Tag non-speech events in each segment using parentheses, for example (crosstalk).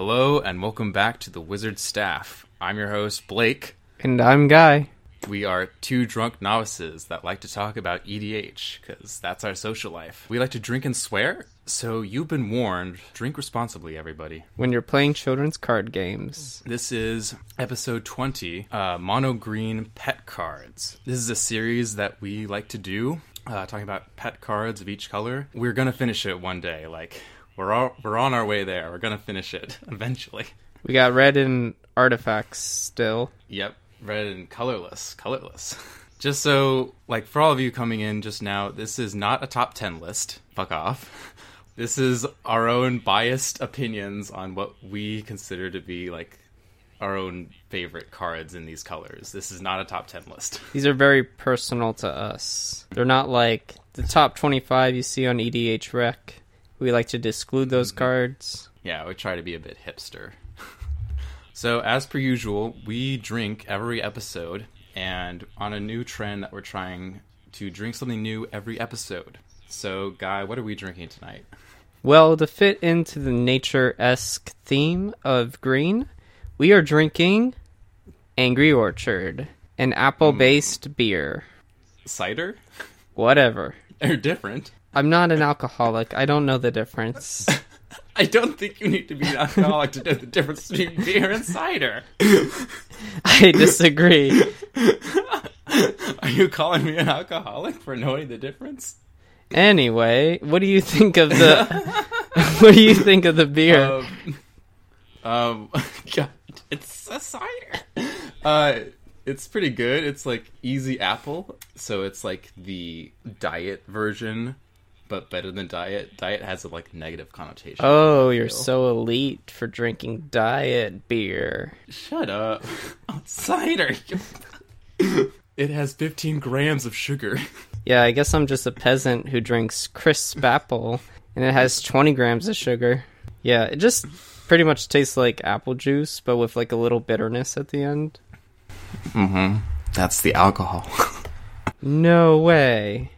Hello and welcome back to the Wizard Staff. I'm your host, Blake. And I'm Guy. We are two drunk novices that like to talk about EDH, because that's our social life. We like to drink and swear, so you've been warned. Drink responsibly, everybody. When you're playing children's card games. This is episode 20 uh, Mono Green Pet Cards. This is a series that we like to do, uh, talking about pet cards of each color. We're going to finish it one day. Like, we're, all, we're on our way there. We're going to finish it (laughs) eventually. We got red and artifacts still. Yep, red and colorless. Colorless. (laughs) Just so, like, for all of you coming in just now, this is not a top 10 list. Fuck off. (laughs) This is our own biased opinions on what we consider to be, like, our own favorite cards in these colors. This is not a top 10 list. These are very personal to us. They're not like the top 25 you see on EDH Rec. We like to disclude those mm-hmm. cards. Yeah, we try to be a bit hipster. (laughs) so, as per usual, we drink every episode, and on a new trend that we're trying to drink something new every episode. So, Guy, what are we drinking tonight? Well, to fit into the nature esque theme of green, we are drinking Angry Orchard, an apple based mm. beer. Cider? (laughs) Whatever. They're different. I'm not an alcoholic. I don't know the difference. (laughs) I don't think you need to be an alcoholic to know the difference between beer and cider. (laughs) I disagree. (laughs) Are you calling me an alcoholic for knowing the difference? Anyway, what do you think of the What do you think of the beer? Um, um God, it's a cider. Uh, it's pretty good. It's like easy apple, so it's like the diet version, but better than diet. Diet has a like negative connotation. oh, you're so elite for drinking diet beer. shut up. (laughs) Oh, cider. (laughs) it has 15 grams of sugar. Yeah, I guess I'm just a peasant who drinks crisp apple and it has 20 grams of sugar. Yeah, it just pretty much tastes like apple juice but with like a little bitterness at the end. Mm-hmm. That's the alcohol. (laughs) No way.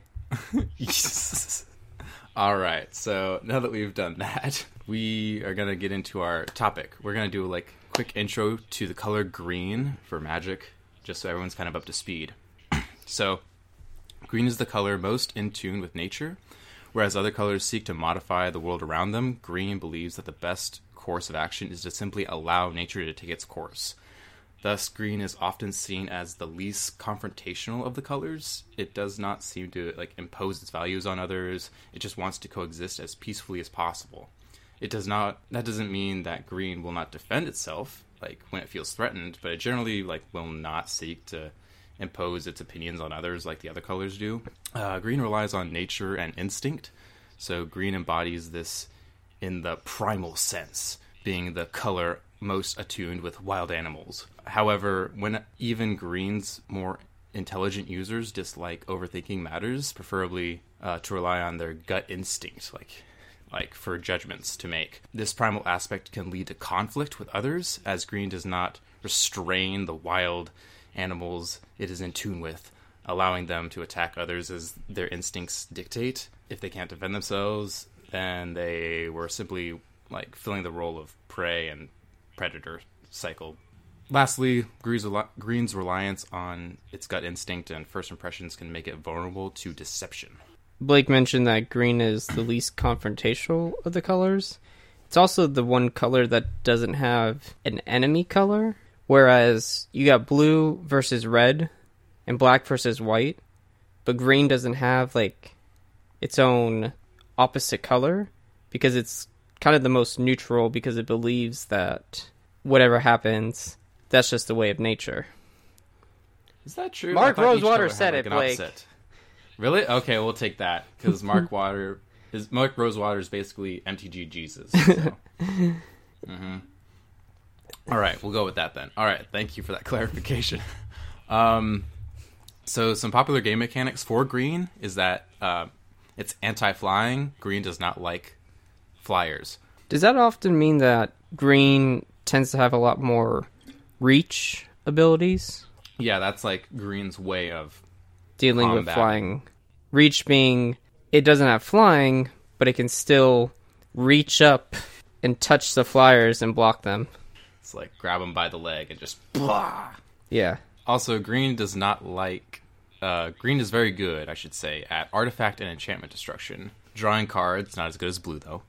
All right. So now that we've done that, (laughs) we are gonna get into our topic. We're gonna do like quick intro to the color green for Magic, just so everyone's kind of up to speed. (clears throat) so, green is the color most in tune with nature, whereas other colors seek to modify the world around them. Green believes that the best course of action is to simply allow nature to take its course. Thus, green is often seen as the least confrontational of the colors. It does not seem to like impose its values on others. It just wants to coexist as peacefully as possible. It does not. That doesn't mean that green will not defend itself, like when it feels threatened, but it generally like will not seek to impose its opinions on others like the other colors do. Uh, green relies on nature and instinct, so green embodies this in the primal sense, being the color most attuned with wild animals. However, when even greens more intelligent users dislike overthinking matters, preferably uh, to rely on their gut instinct, like like for judgments to make. This primal aspect can lead to conflict with others, as green does not restrain the wild animals it is in tune with, allowing them to attack others as their instincts dictate. If they can't defend themselves, then they were simply like filling the role of prey and predator cycle. Lastly, Green's, Green's reliance on its gut instinct and first impressions can make it vulnerable to deception. Blake mentioned that green is the least confrontational of the colors. It's also the one color that doesn't have an enemy color, whereas you got blue versus red and black versus white, but green doesn't have like its own opposite color because it's kind of the most neutral because it believes that whatever happens, that's just the way of nature. Is that true? Mark I thought each Rosewater said like, it, an Blake. opposite. Really? Okay, we'll take that because (laughs) Mark Water is Mark Rosewater is basically MTG Jesus. So. (laughs) hmm All right, we'll go with that then. All right, thank you for that (laughs) clarification. Um, so some popular game mechanics for green is that uh, it's anti-flying. Green does not like flyers. Does that often mean that green tends to have a lot more reach abilities Yeah, that's like green's way of dealing with flying? Reach being it doesn't have flying, but it can still reach up and touch the flyers and block them. It's like grab them by the leg and just blah. Yeah. Also, green does not like. Uh, green is very good, I should say, at artifact and enchantment destruction. Drawing cards, not as good as blue though.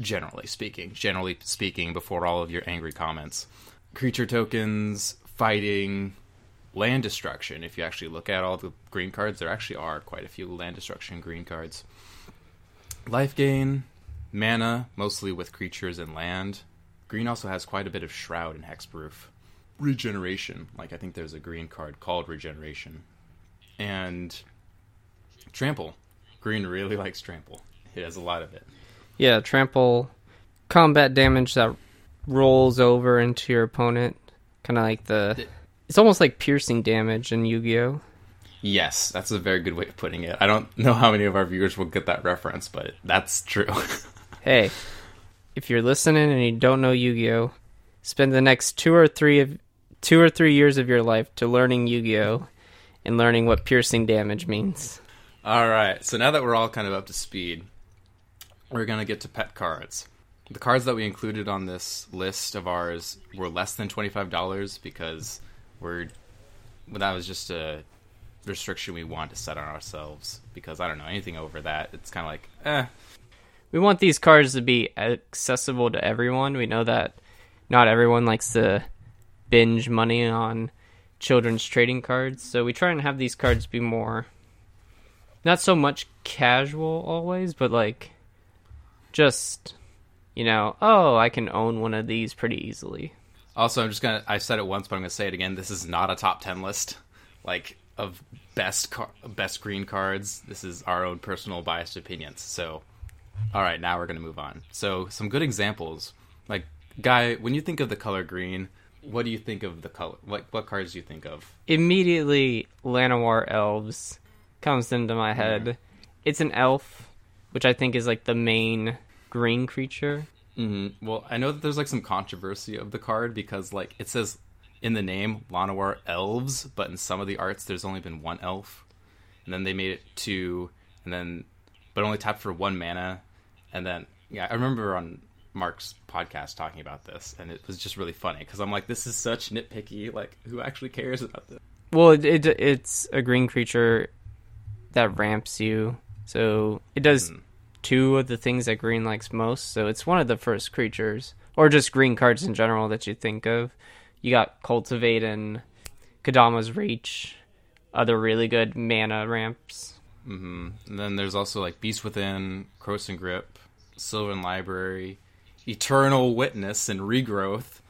Generally speaking, generally speaking, before all of your angry comments, creature tokens, fighting, land destruction. If you actually look at all the green cards, there actually are quite a few land destruction green cards. Life gain, mana, mostly with creatures and land. Green also has quite a bit of shroud and hexproof. Regeneration, like I think there's a green card called regeneration. And trample. Green really likes trample. It has a lot of it. Yeah, trample combat damage that rolls over into your opponent. Kind of like the. It's almost like piercing damage in Yu Gi Oh! Yes, that's a very good way of putting it. I don't know how many of our viewers will get that reference, but that's true. (laughs) Hey, if you're listening and you don't know Yu Gi Oh! spend the next two or three of two or three years of your life to learning Yu Gi Oh! and learning what piercing damage means. all right, so now that we're all kind of up to speed, we're going to get to pet cards. The cards that we included on this list of ours were less than $25 because we're well, that was just a restriction we want to set on ourselves because I don't know anything over that. It's kind of like, eh, We want these cards to be accessible to everyone. We know that not everyone likes to binge money on children's trading cards, so we try and have these cards be more not so much casual always, but like just you know, oh, I can own one of these pretty easily. Also, I'm just gonna. I said it once, but I'm gonna say it again. This is not a top ten list, like of best car- best green cards. This is our own personal biased opinions. So, all right, now we're gonna move on. So, some good examples. Like, guy, when you think of the color green, what do you think of the color? What what cards do you think of? Immediately, Llanowar Elves comes into my mm-hmm. head. It's an elf, which I think is like the main green creature. hmm Well, I know that there's like some controversy of the card because like it says in the name Llanowar elves, but in some of the arts there's only been one elf, and then they made it two, and then but only tapped for one mana, and then yeah, I remember on Mark's podcast talking about this, and it was just really funny because I'm like, this is such nitpicky. Like, who actually cares about this? Well, it, it it's a green creature that ramps you, so it does Mhm. two of the things that green likes most. So it's one of the first creatures, or just green cards in general that you think of. You got cultivate and Kodama's Reach, other really good mana ramps. hmm And then there's also like Beast Within, Krosan Grip, Sylvan Library, Eternal Witness, and Regrowth.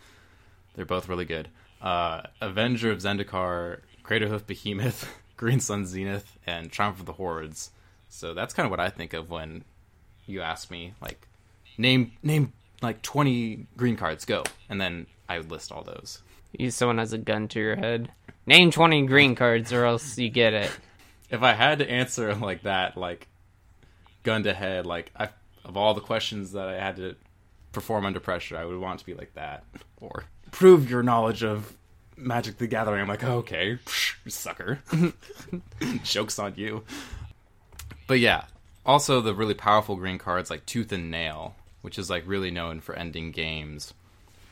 They're both really good. Uh, Avenger of Zendikar, Craterhoof Behemoth, (laughs) Green Sun Zenith, and Triumph of the Hordes. So that's kind of what I think of when you ask me, like, name name like 20 green cards, go. And then I would list all those. You someone has a gun to your head. Name twenty green cards, or else you get it. if I had to answer (laughs) like that, like gun to head, like I, of all the questions that I had to perform under pressure, I would want to be like that, or prove your knowledge of Magic the Gathering. I'm like, okay, psh, sucker, (laughs) jokes on you. But yeah, also the really powerful green cards like Tooth and Nail, which is like really known for ending games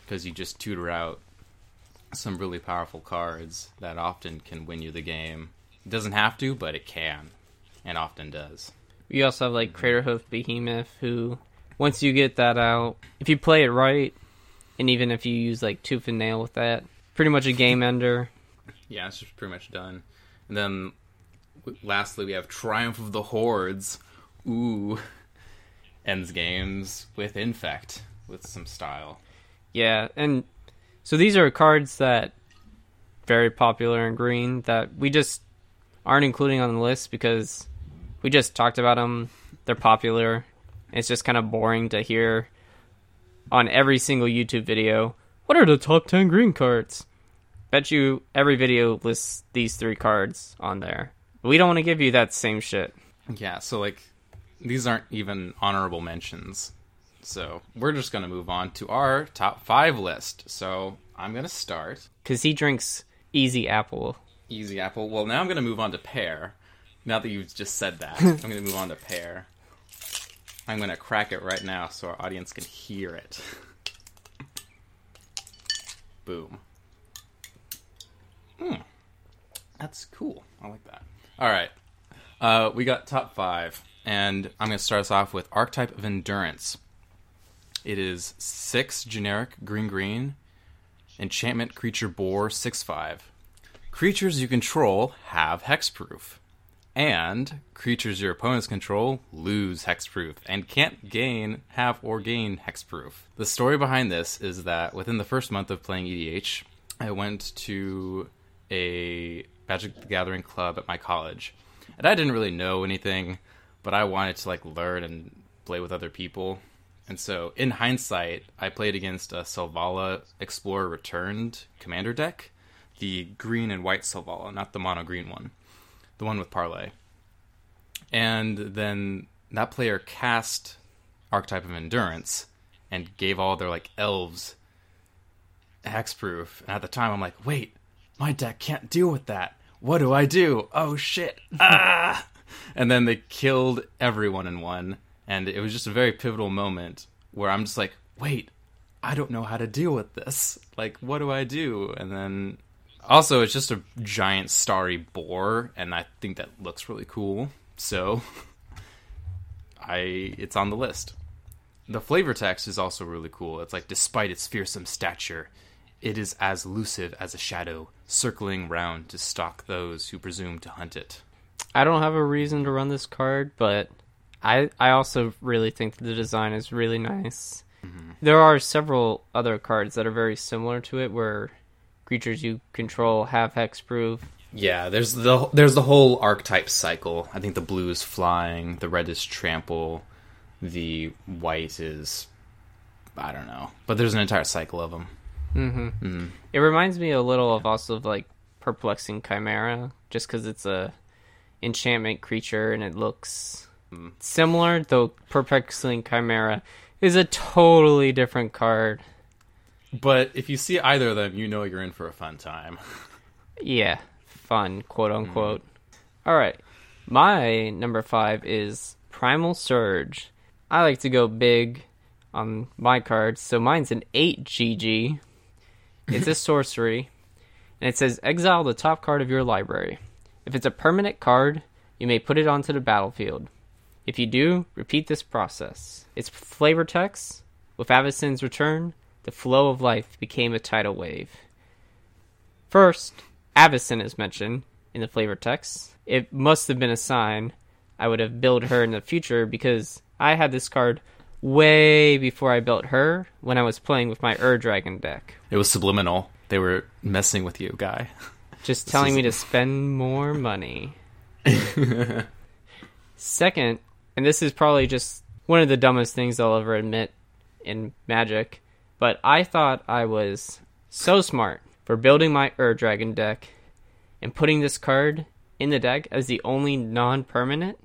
because you just tutor out some really powerful cards that often can win you the game. It doesn't have to, but it can, and often does. You also have like Craterhoof Behemoth, who once you get that out, if you play it right, and even if you use like tooth and nail with that, pretty much a game ender. Yeah, it's just pretty much done. And then, lastly, we have Triumph of the Hordes. Ooh, ends games with Infect with some style. Yeah, and so these are cards that very popular in green that we just aren't including on the list because we just talked about them. They're popular. It's just kind of boring to hear on every single YouTube video. What are the top 10 green cards? Bet you every video lists these three cards on there. We don't want to give you that same shit. Yeah, so like these aren't even honorable mentions. So we're just gonna move on to our top five list. So I'm gonna start. Because he drinks Easy Apple. Easy Apple. Well, now I'm going to move on to pear. Now that you've just said that, (laughs) I'm going to move on to pear. I'm going to crack it right now so our audience can hear it. Boom. Hmm. That's cool. I like that. All right. Uh, we got top five, and I'm going to start us off with Archetype of Endurance. It is six generic green green, enchantment creature boar six five. Creatures you control have hexproof, and creatures your opponents control lose hexproof and can't gain, have, or gain hexproof. The story behind this is that within the first month of playing EDH, I went to a Magic the Gathering club at my college, and I didn't really know anything, but I wanted to like learn and play with other people. And so, in hindsight, I played against a Selvala Explorer Returned commander deck, the green and white Selvala, not the mono green one, the one with parlay. And then that player cast Archetype of Endurance and gave all their like elves hexproof. And at the time, I'm like, wait, my deck can't deal with that. What do I do? Oh shit! Ah! (laughs) And then they killed everyone in one, and it was just a very pivotal moment where I'm just like, wait, I don't know how to deal with this. Like, what do I do? And then also, it's just a giant starry boar, and I think that looks really cool. So, (laughs) I it's on the list. The flavor text is also really cool. It's like, despite its fearsome stature, it is as elusive as a shadow, circling round to stalk those who presume to hunt it. I don't have a reason to run this card, but I I also really think the design is really nice. Mm-hmm. There are several other cards that are very similar to it, where creatures you control have hexproof. Yeah, there's the there's the whole archetype cycle. I think the blue is flying, the red is trample, the white is I don't know, but there's an entire cycle of them. Mm-hmm. It reminds me a little of also of like perplexing chimera, just because it's a enchantment creature and it looks similar. Though perplexing chimera is a totally different card. But if you see either of them, you know you're in for a fun time. (laughs) Yeah, fun, quote unquote. All right, my number five is Primal Surge. I like to go big on my cards, so mine's an 8 GG. It's a sorcery, and it says exile the top card of your library. If it's a permanent card, you may put it onto the battlefield. If you do, repeat this process. Its flavor text with Avacyn's return, the flow of life became a tidal wave. First, Avacyn is mentioned in the flavor text. It must have been a sign I would have built her in the future because I had this card way before I built her when I was playing with my Ur Dragon deck. It was subliminal. They were messing with you, guy. (laughs) Just telling me to spend more money. (laughs) Second, and this is probably just one of the dumbest things I'll ever admit in Magic, but I thought I was so smart for building my Ur Dragon deck and putting this card in the deck as the only non permanent,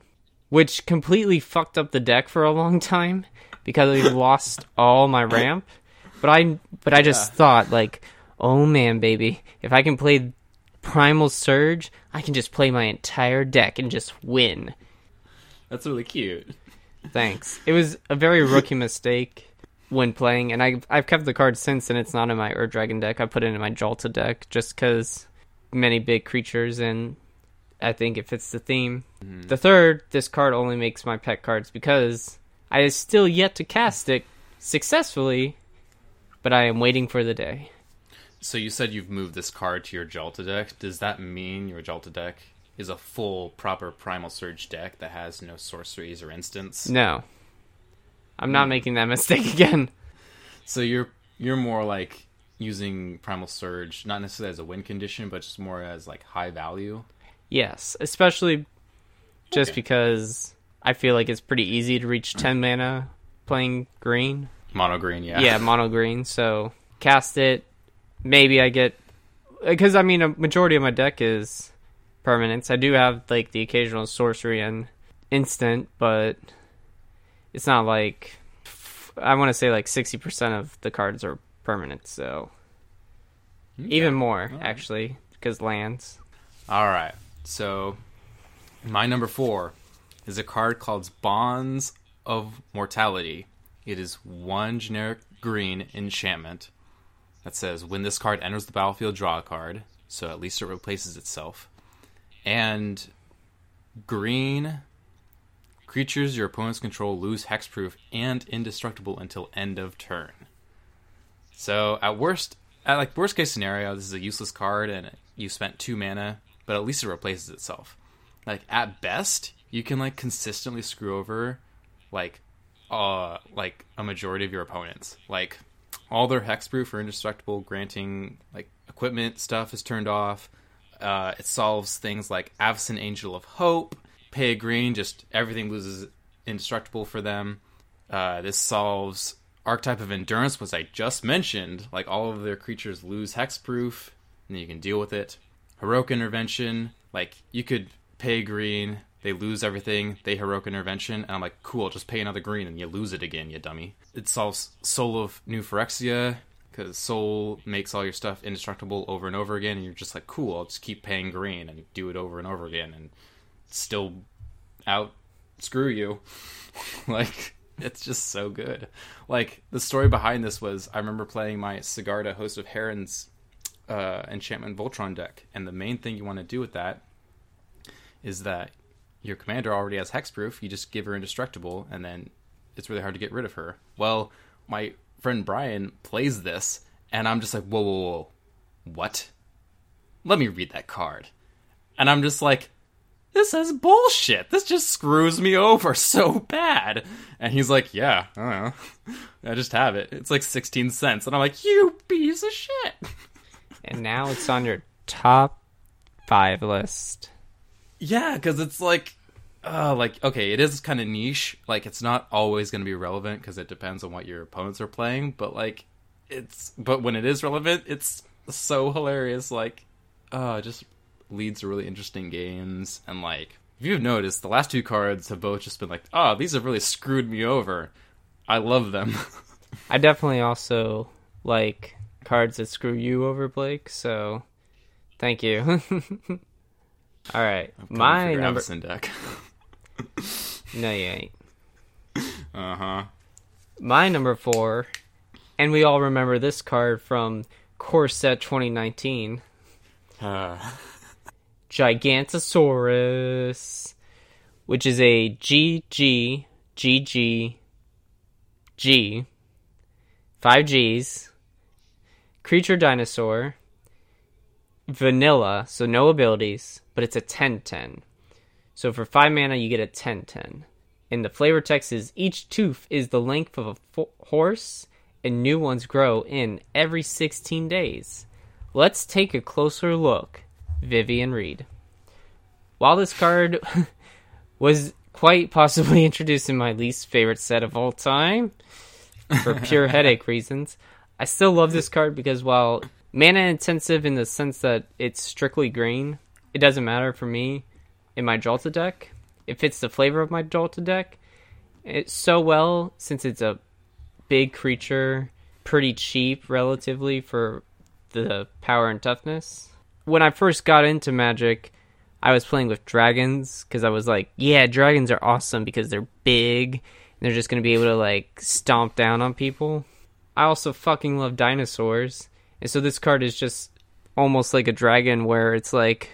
which completely fucked up the deck for a long time because I (laughs) lost all my ramp. But I but I just thought like, oh man, baby, if I can play Primal Surge, I can just play my entire deck and just win. That's really cute. Thanks. It was a very rookie (laughs) mistake when playing, and I I've kept the card since, and it's not in my Ur Dragon deck. I put it in my Ghalta deck just because many big creatures, and I think it fits the theme. Mm-hmm. The third, this card only makes my pet cards because I is still yet to cast it successfully, but I am waiting for the day. So you said you've moved this card to your Ghalta deck. Does that mean your Ghalta deck is a full, proper Primal Surge deck that has no sorceries or instants? No, I'm not hmm. making that (laughs) mistake again. So you're you're more like using Primal Surge, not necessarily as a win condition, but just more as like high value. Yes, especially just Okay. because I feel like it's pretty easy to reach 10 mana playing green. Mono green, yeah. Yeah, mono green. So cast it. Maybe I get. Because, I mean, a majority of my deck is permanents. I do have, like, the occasional sorcery and instant, but it's not like. I want to say, like, 60% of the cards are permanent, so. Even more, actually, because lands. All right. So my number four is a card called Bonds of Mortality. It is one generic green enchantment that says when this card enters the battlefield, draw a card. So at least it replaces itself. And green creatures your opponents control lose hexproof and indestructible until end of turn. So at worst, at like worst case scenario, this is a useless card and you spent two mana, but at least it replaces itself. Like at best, you can like consistently screw over like uh like a majority of your opponents. Like all their hexproof or indestructible granting like equipment stuff is turned off. Uh, it solves things like Avacyn Angel of Hope, pay green, just everything loses indestructible for them. Uh, this solves archetype of endurance, which I just mentioned. Like all of their creatures lose hexproof, and you can deal with it. Heroic intervention, like you could pay green, they lose everything, they heroic intervention, and I'm like, cool, just pay another green and you lose it again, you dummy. It solves Soul of New Phyrexia, because Soul makes all your stuff indestructible over and over again, and you're just like, cool, I'll just keep paying green and do it over and over again, and still out screw you. (laughs) like, it's just so good. Like, the story behind this was I remember playing my Sigarda Host of Herons uh, enchantment Voltron deck, and the main thing you want to do with that is that your commander already has hexproof. You just give her indestructible, and then it's really hard to get rid of her. Well, my friend Brian plays this, and I'm just like, whoa, whoa, whoa, what? Let me read that card, and I'm just like, this is bullshit. This just screws me over (laughs) so bad. And he's like, yeah, I don't know. (laughs) I just have it. It's like 16 cents. And I'm like, you piece of shit. (laughs) And now it's on your top five list. Yeah, because it's like, uh, like okay, it is kind of niche. Like it's not always going to be relevant because it depends on what your opponents are playing. But like, it's but when it is relevant, it's so hilarious. Like, uh, just leads to really interesting games. And like, if you've noticed, the last two cards have both just been like, oh, these have really screwed me over. I love them. (laughs) I definitely also like cards that screw you over, Blake. So, thank you. (laughs) All right, my number. deck. (laughs) No, you ain't. Uh huh. My number four, and we all remember this card from Core Set 2019. Uh, (laughs) Gigantosaurus, which is a GG GG G, five G's, creature dinosaur, vanilla, so no abilities, but it's a 10 10. So for 5 mana, you get a 10 10. And the flavor text is each tooth is the length of a fo- horse, and new ones grow in every 16 days. Let's take a closer look. Vivien Reid. While this card (laughs) was quite possibly (laughs) introduced in my least favorite set of all time for pure (laughs) headache reasons, I still love this card because while mana intensive in the sense that it's strictly green, it doesn't matter for me in my Ghalta deck. It fits the flavor of my Ghalta deck. It's so well since it's a big creature, pretty cheap relatively for the power and toughness. When I first got into Magic, I was playing with dragons because I was like, yeah, dragons are awesome because they're big and they're just going to be able to like stomp down on people. I also fucking love dinosaurs. And so this card is just almost like a dragon where it's like,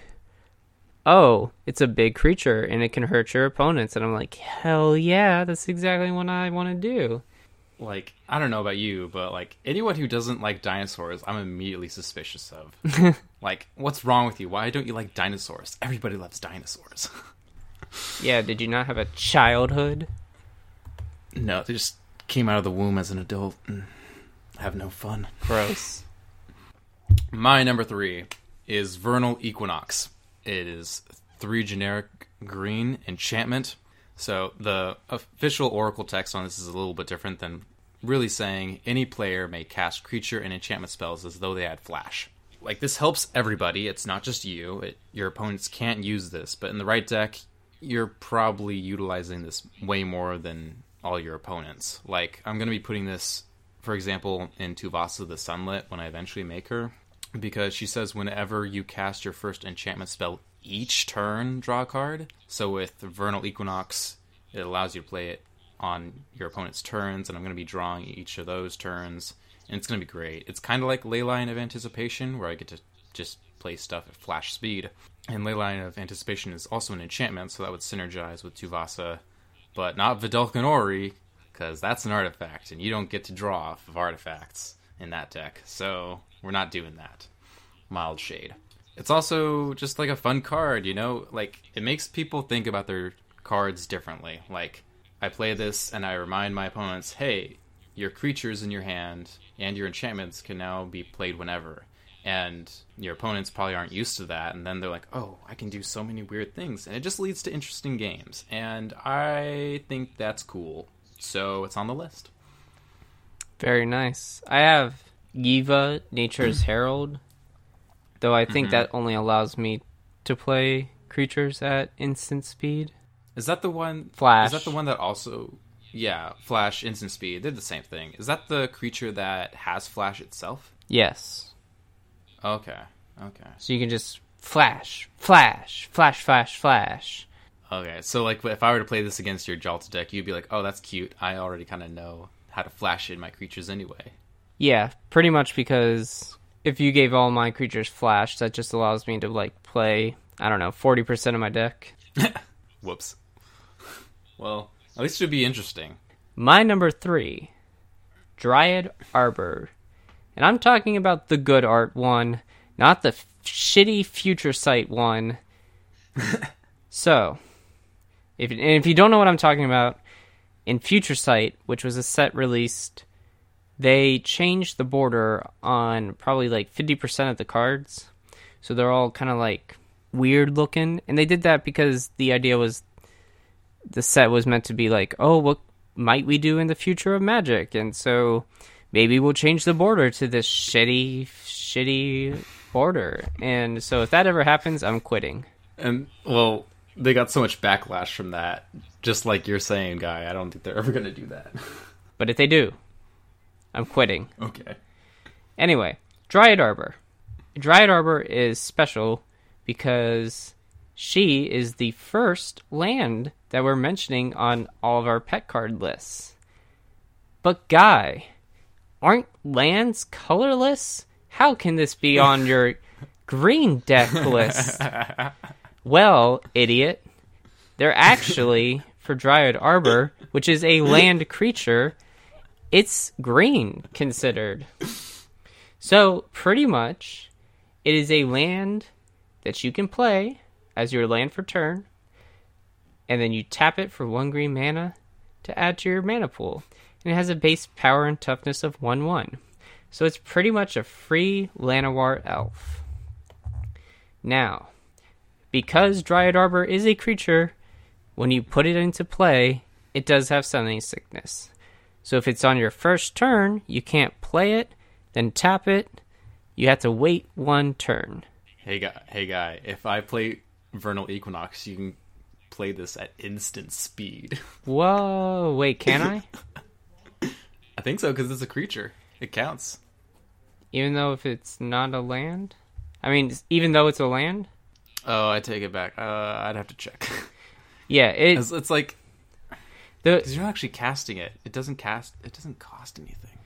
oh, it's a big creature and it can hurt your opponents. And I'm like, hell yeah, that's exactly what I want to do. like I don't know about you, but like anyone who doesn't like dinosaurs, I'm immediately suspicious of. (laughs) like, what's wrong with you? Why don't you like dinosaurs? Everybody loves dinosaurs. (laughs) Yeah, did you not have a childhood? no, they just came out of the womb as an adult and have no fun. Gross. (laughs) My number three is Vernal Equinox. It is three generic green enchantment. So the official Oracle text on this is a little bit different than really saying any player may cast creature and enchantment spells as though they had flash. Like this helps everybody. It's not just you. It, your opponents can't use this, but in the right deck, you're probably utilizing this way more than all your opponents. Like I'm going to be putting this, for example, in Tuvasa the Sunlit when I eventually make her, because she says whenever you cast your first enchantment spell each turn, draw a card. So with Vernal Equinox, it allows you to play it on your opponent's turns, and I'm going to be drawing each of those turns, and it's going to be great. It's kind of like Leyline of Anticipation, where I get to just play stuff at flash speed. And Leyline of Anticipation is also an enchantment, so that would synergize with Tuvasa, but not Vedalken Orrery, because that's an artifact, and you don't get to draw off of artifacts in that deck. So we're not doing that. Mild shade. It's also just like a fun card, you know? Like, it makes people think about their cards differently. Like, I play this and I remind my opponents, hey, your creatures in your hand and your enchantments can now be played whenever. And your opponents probably aren't used to that, and then they're like, oh, I can do so many weird things. And it just leads to interesting games. And I think that's cool. So it's on the list. Very nice. I have Yeva, Nature's (clears throat) Herald, though I think Mhm. that only allows me to play creatures at instant speed. Is that the one? Flash. Is that the one that also? Yeah, Flash, Instant Speed. They're the same thing. Is that the creature that has Flash itself? Yes. Okay. Okay. So you can just flash, flash, flash, flash, flash. Okay. So like, if I were to play this against your Ghalta deck, you'd be like, "Oh, that's cute. I already kind of know how to flash in my creatures anyway." Yeah, pretty much because if you gave all my creatures flash, that just allows me to like play, I don't know, 40% of my deck. (laughs) Whoops. Well, at least it would be interesting. My number three, Dryad Arbor. And I'm talking about the good art one, not the f- shitty future sight one. (laughs) so, if, if you don't know what I'm talking about, in Future Sight, which was a set released, they changed the border on probably like 50% of the cards. So they're all kind of like weird looking. And they did that because the idea was the set was meant to be like, oh, what might we do in the future of Magic? And so maybe we'll change the border to this shitty, shitty border. And so if that ever happens, I'm quitting. And well, they got so much backlash from that. Just like you're saying, guy. I don't think they're ever gonna do that. (laughs) But if they do, I'm quitting. okay. Anyway, Dryad Arbor. Dryad Arbor is special because she is the first land that we're mentioning on all of our pet card lists. But, Guy, aren't lands colorless? How can this be on your (laughs) green deck list? (laughs) Well, idiot, they're actually, (laughs) for Dryad Arbor, which is a land creature, it's green considered. So, pretty much, it is a land that you can play as your land for turn, and then you tap it for one green mana to add to your mana pool. And it has a base power and toughness of 1 1. So, it's pretty much a free Llanowar elf. Now, because Dryad Arbor is a creature, when you put it into play, it does have summoning sickness. So if it's on your first turn, you can't play it, then tap it. You have to wait one turn. Hey guy, hey guy. If I play Vernal Equinox, you can play this at instant speed. (laughs) Whoa, wait, can I? (laughs) I think so because it's a creature. It counts. even though if it's not a land? I mean, even though it's a land? Oh, I take it back. Uh, I'd have to check. (laughs) Yeah, it it's, it's like because you're not actually casting it. It doesn't cast. It doesn't cost anything.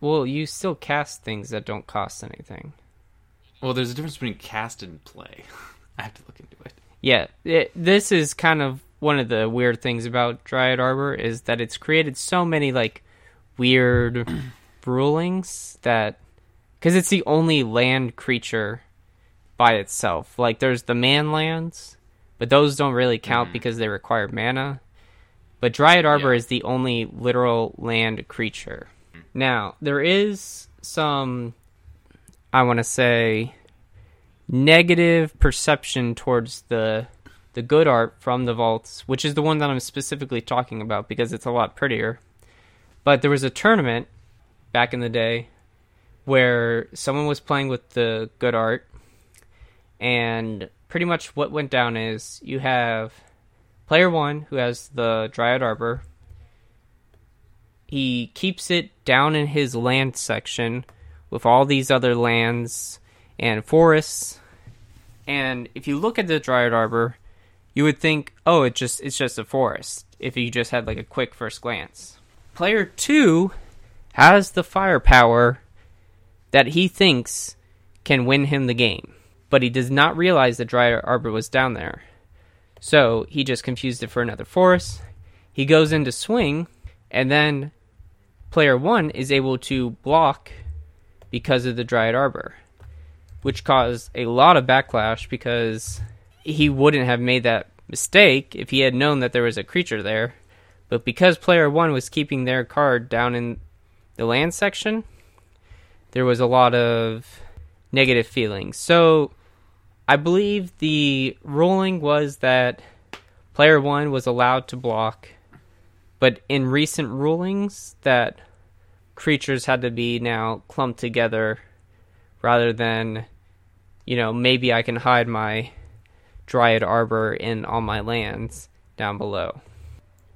well, you still cast things that don't cost anything. Well, there's a difference between cast and play. (laughs) I have to look into it. Yeah, it, this is kind of one of the weird things about Dryad Arbor is that it's created so many like weird (clears throat) rulings that because it's the only land creature by itself. Like there's the man lands, but those don't really count mm-hmm. because they require mana. But Dryad Arbor Yeah. is the only literal land creature. Mm. Now, there is some I want to say negative perception towards the the good art from the vaults, which is the one that I'm specifically talking about because it's a lot prettier. But there was a tournament back in the day where someone was playing with the good art and pretty much what went down is you have player 1 who has the Dryad Arbor. He keeps it down in his land section with all these other lands and forests. And if you look at the Dryad Arbor, you would think, "Oh, it just it's just a forest." if you just had like a quick first glance. Player 2 has the firepower that he thinks can win him the game, but he does not realize that Dryad Arbor was down there. So he just confused it for another forest. He goes into swing, and then player 1 is able to block because of the Dryad Arbor, which caused a lot of backlash because he wouldn't have made that mistake if he had known that there was a creature there. But because player one was keeping their card down in the land section, there was a lot of negative feelings. So I believe the ruling was that player one was allowed to block, but in recent rulings, that creatures had to be now clumped together rather than, you know, maybe I can hide my Dryad Arbor in all my lands down below.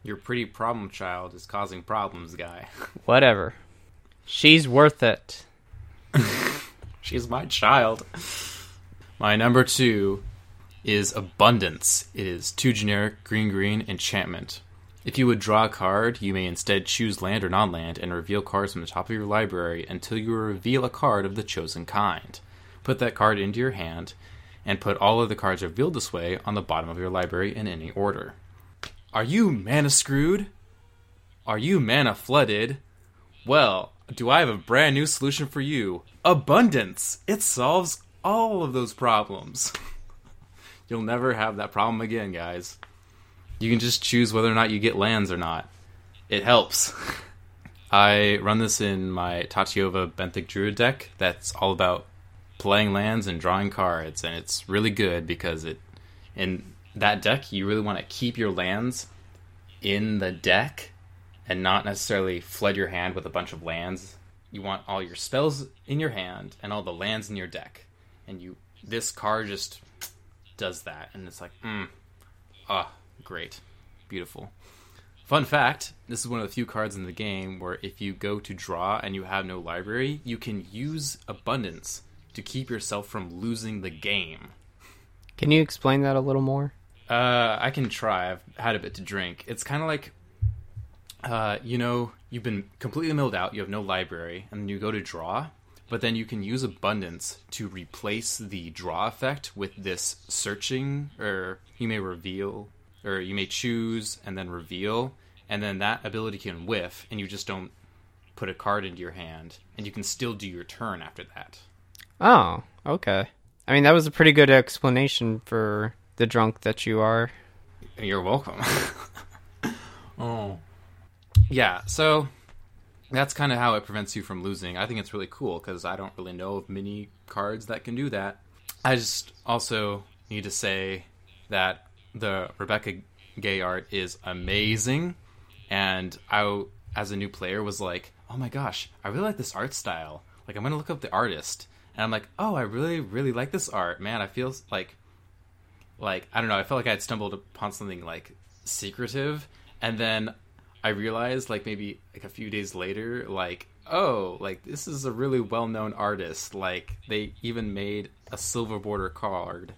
Your pretty problem child is causing problems, guy. (laughs) Whatever. She's worth it. (laughs) She's my child. My number two is Abundance. It is two generic green green enchantment. If you would draw a card, you may instead choose land or non land and reveal cards from the top of your library until you reveal a card of the chosen kind. Put that card into your hand and put all of the cards revealed this way on the bottom of your library in any order. Are you mana screwed? Are you mana flooded? Well, do I have a brand new solution for you? Abundance! It solves all of those problems. You'll never have that problem again, guys. You can just choose whether or not you get lands or not. It helps. (laughs) I run this in my Tatyova Benthic Druid deck that's all about playing lands and drawing cards, and it's really good because it in that deck you really want to keep your lands in the deck and not necessarily flood your hand with a bunch of lands. You want all your spells in your hand and all the lands in your deck, and you this card just does that, and it's like, mm, ah, great, beautiful. Fun fact this is one of the few cards in the game where if you go to draw and you have no library, you can use Abundance to keep yourself from losing the game. Can you explain that a little more? Uh, I can try. I've had a bit to drink. It's kind of like, uh, you know, you've been completely milled out, you have no library, and you go to draw, but then you can use Abundance to replace the draw effect with this searching, or you may reveal or you may choose and then reveal, and then that ability can whiff, and you just don't put a card into your hand, and you can still do your turn after that. Oh, okay. I mean, that was a pretty good explanation for the drunk that you are. You're welcome. (laughs) oh. Yeah, so that's kind of how it prevents you from losing. I think it's really cool because I don't really know of many cards that can do that. I just also need to say that the Rebecca Guay art is amazing, and I, as a new player, was like, "Oh my gosh, I really like this art style." Like, I'm gonna look up the artist, and I'm like, "Oh, I really, really like this art, man." I feel like, like I don't know, I felt like I had stumbled upon something like secretive, and then I realized, like maybe like a few days later, like oh, like this is a really well-known artist. Like they even made a silver border card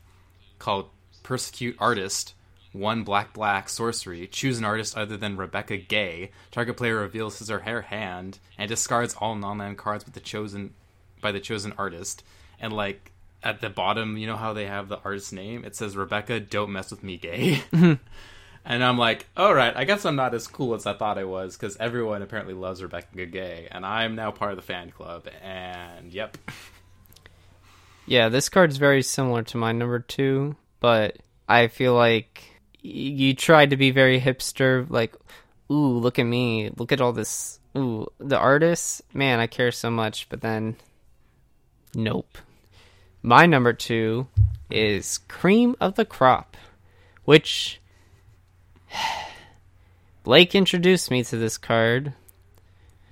called persecute artist. One black black sorcery. Choose an artist other than Rebecca Guay. Target player reveals his or her hand and discards all non-land cards with the chosen by the chosen artist. And like at the bottom, you know how they have the artist's name? It says Rebecca, don't mess with me, Guay. (laughs) (laughs) and I'm like, all right, I guess I'm not as cool as I thought I was because everyone apparently loves Rebecca Guay, and I'm now part of the fan club. And yep. Yeah, this card's very similar to my number two, but I feel like you tried to be very hipster, like, ooh, look at me, look at all this. Ooh, the artist, man, I care so much, but then, nope. My number two is Cream of the Crop, which (sighs) Blake introduced me to this card.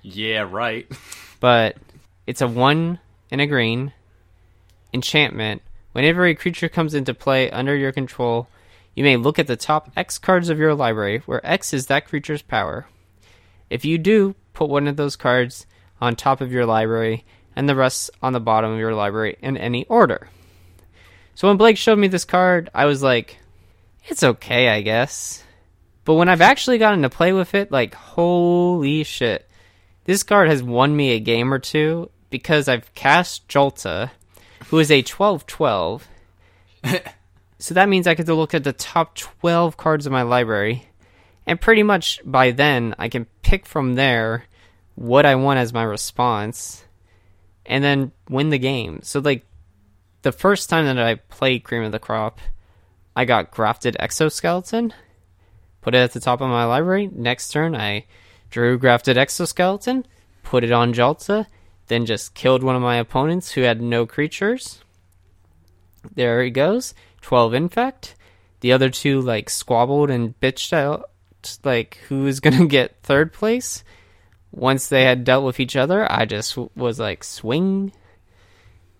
Yeah, right. (laughs) but it's a one and a green enchantment Whenever a creature comes into play under your control, you may look at the top X cards of your library, where X is that creature's power. If you do, put one of those cards on top of your library and the rest on the bottom of your library in any order. So when Blake showed me this card, I was like, it's okay, I guess. But when I've actually gotten to play with it, like holy shit. This card has won me a game or two because I've cast Ghalta, who is a 12-12. (laughs) so that means I get to look at the top 12 cards of my library. And pretty much by then, I can pick from there what I want as my response and then win the game. So, like, the first time that I played Cream of the Crop, I got Grafted Exoskeleton, put it at the top of my library. Next turn, I drew Grafted Exoskeleton, put it on Ghalta, then just killed one of my opponents who had no creatures. There he goes. 12 Infect. The other two, like, squabbled and bitched out, like, who is (laughs) going to get third place. Once they had dealt with each other, I just was like, swing,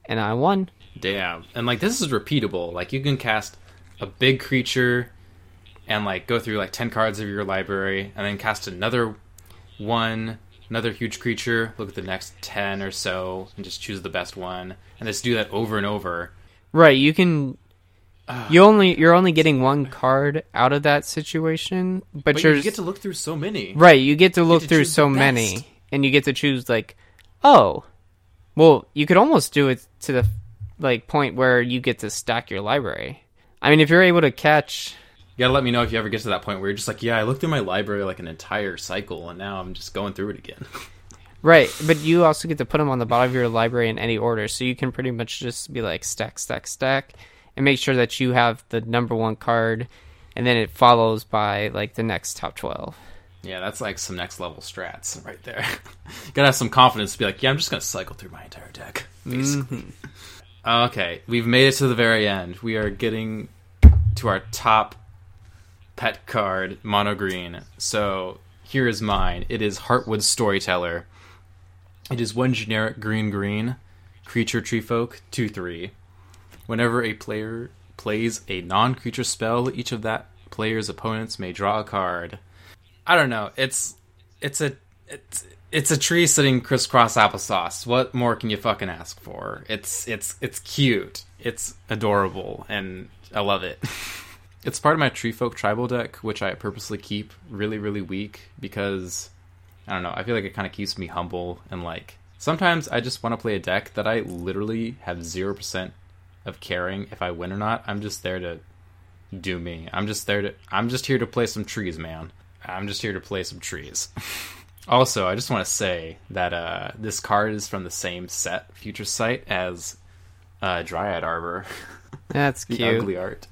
and I won. Damn. And like this is repeatable. Like you can cast a big creature and like go through like 10 cards of your library and then cast another one, another huge creature, look at the next 10 or so and just choose the best one and just do that over and over. Right, you can you only you're only getting one card out of that situation, but, But you're you get to look through so many. right. You get to look to through so many, and you get to choose like, oh, well, you could almost do it to the like point where you get to stack your library. I mean, if you're able to catch, You gotta let me know if you ever get to that point where you're just like, yeah, I looked through my library like an entire cycle and now I'm just going through it again. (laughs) right, but you also get to put them on the bottom of your library in any order, so you can pretty much just be like stack, stack, stack, and make sure that you have the number one card, and then it follows by like the next top twelve. yeah, that's like some next level strats right there. (laughs) gotta have some confidence to be like, yeah, I'm just gonna cycle through my entire deck. (laughs) Basically. Mm-hmm. Okay, we've made it to the very end. We are getting to our top pet card, mono green. So here is mine. It is Heartwood Storyteller. It is one generic green green creature tree folk two three. Whenever a player plays a non creature spell, each of that player's opponents may draw a card. I don't know. It's it's a it's it's a tree sitting crisscross applesauce. What more can you fucking ask for? It's it's it's cute. It's adorable, and I love it. (laughs) it's part of my tree folk tribal deck, which I purposely keep really really weak because I don't know. I feel like it kind of keeps me humble and like sometimes I just want to play a deck that I literally have zero percent of caring if I win or not. I'm just there to do me. I'm just there to. I'm just here to play some trees, man. I'm just here to play some trees. (laughs) also, I just want to say that uh, this card is from the same set, Future Sight, as uh, Dryad Arbor, (laughs) That's the cute. ugly art.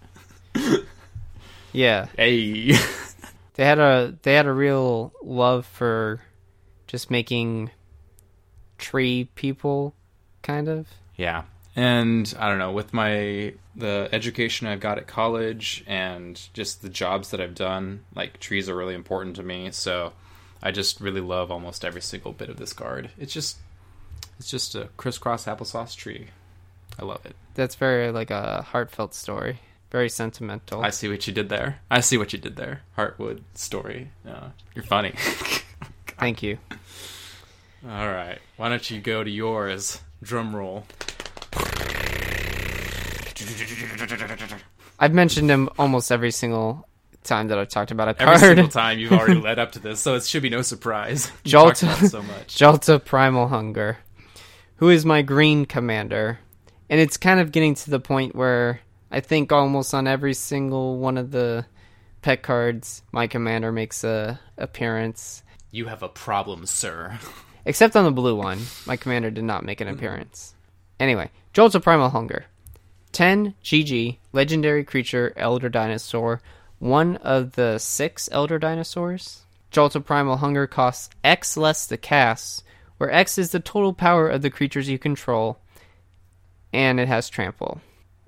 (laughs) Yeah, Hey, (laughs) they had a they had a real love for just making tree people, kind of. yeah, and I don't know with my the education I've got at college and just the jobs that I've done, like trees are really important to me. So I just really love almost every single bit of this card. It's just it's just a crisscross applesauce tree. I love it. That's very like a heartfelt story, very sentimental. I see what you did there. I see what you did there. Heartwood story. Uh, you're funny. (laughs) Thank you. All right. Why don't you go to yours? Drum roll. I've mentioned him almost every single time that I've talked about a card. Every single time you've already (laughs) led up to this, so it should be no surprise. (laughs) You Ghalta. so much. Ghalta Primal Hunger, who is my green commander. And it's kind of getting to the point where I think almost on every single one of the pet cards, my commander makes a appearance. You have a problem, sir. Except on the blue one, my commander did not make an appearance. Anyway, Ghalta Primal Hunger. 10 GG, legendary creature, elder dinosaur, one of the six elder dinosaurs. Ghalta Primal Hunger costs X less to cast, where X is the total power of the creatures you control, and it has trample.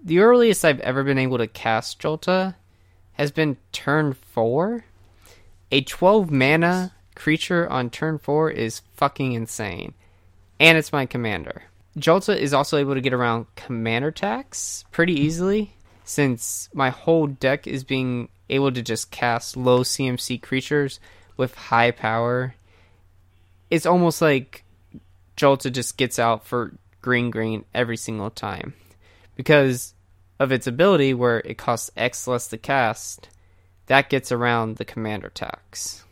The earliest I've ever been able to cast Ghalta has been turn 4. A 12 mana creature on turn 4 is fucking insane. And it's my commander. Ghalta is also able to get around commander tax pretty hmm. easily, since my whole deck is being able to just cast low CMC creatures with high power. It's almost like Ghalta just gets out for green green every single time. Because of its ability where it costs X less to cast, that gets around the commander tax.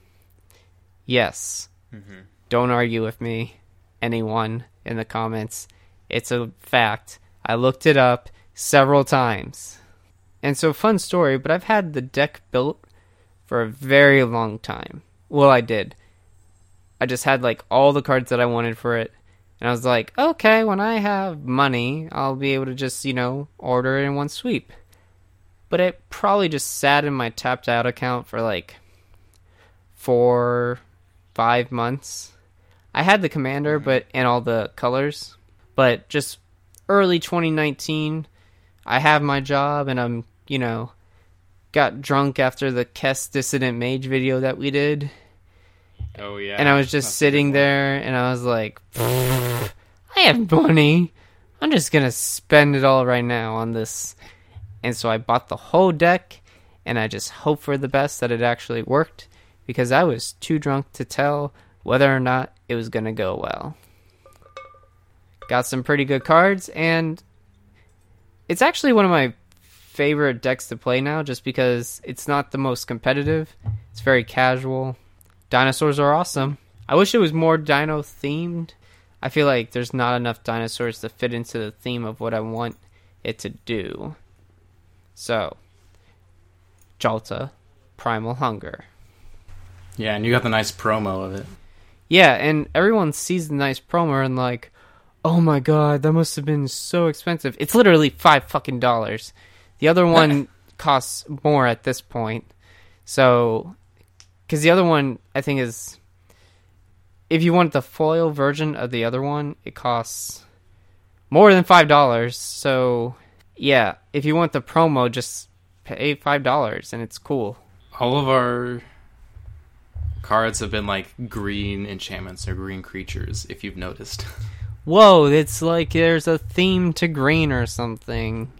Yes. Mm-hmm. Don't argue with me, anyone in the comments. It's a fact. I looked it up several times. And so, fun story, but I've had the deck built for a very long time. Well, I did. I just had like all the cards that I wanted for it. And I was like, okay, when I have money, I'll be able to just, you know, order it in one sweep. But it probably just sat in my tapped out account for like four, five months. I had the commander, but and all the colors, but just early 2019, I have my job and I'm, you know, got drunk after the Kess Dissident Mage video that we did, Oh yeah. and I was just sitting there and I was like, I have money. I'm just gonna spend it all right now on this. And so I bought the whole deck and I just hope for the best that it actually worked because I was too drunk to tell whether or not it was gonna go well. Got some pretty good cards and it's actually one of my favorite decks to play now just because it's not the most competitive. It's very casual. Dinosaurs are awesome. I wish it was more dino themed. I feel like there's not enough dinosaurs to fit into the theme of what I want it to do. So, Ghalta, Primal Hunger. Yeah, and you got the nice promo of it. Yeah, and everyone sees the nice promo and like, oh my god, that must have been so expensive. It's literally five fucking dollars. The other (laughs) one costs more at this point. So, because the other one I think is, if you want the foil version of the other one, it costs more than five dollars. So, yeah, if you want the promo, just pay five dollars and it's cool. All of our cards have been like green enchantments or green creatures, if you've noticed. (laughs) Whoa, it's like there's a theme to green or something.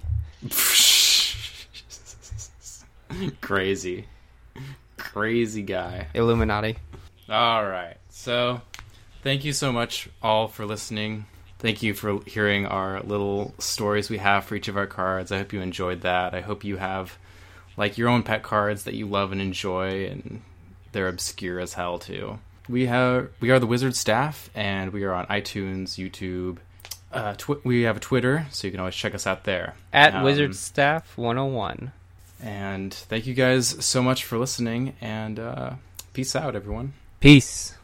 (laughs) Crazy. Crazy guy. Illuminati. All right. So, thank you so much all for listening. Thank you for hearing our little stories we have for each of our cards. I hope you enjoyed that. I hope you have like your own pet cards that you love and enjoy and they're obscure as hell too. We have we are the Wizard staff and we are on iTunes, YouTube. Uh, tw- we have a Twitter, so you can always check us out there. At Um, Wizard Staff 101. And thank you guys so much for listening and uh, peace out everyone. Peace.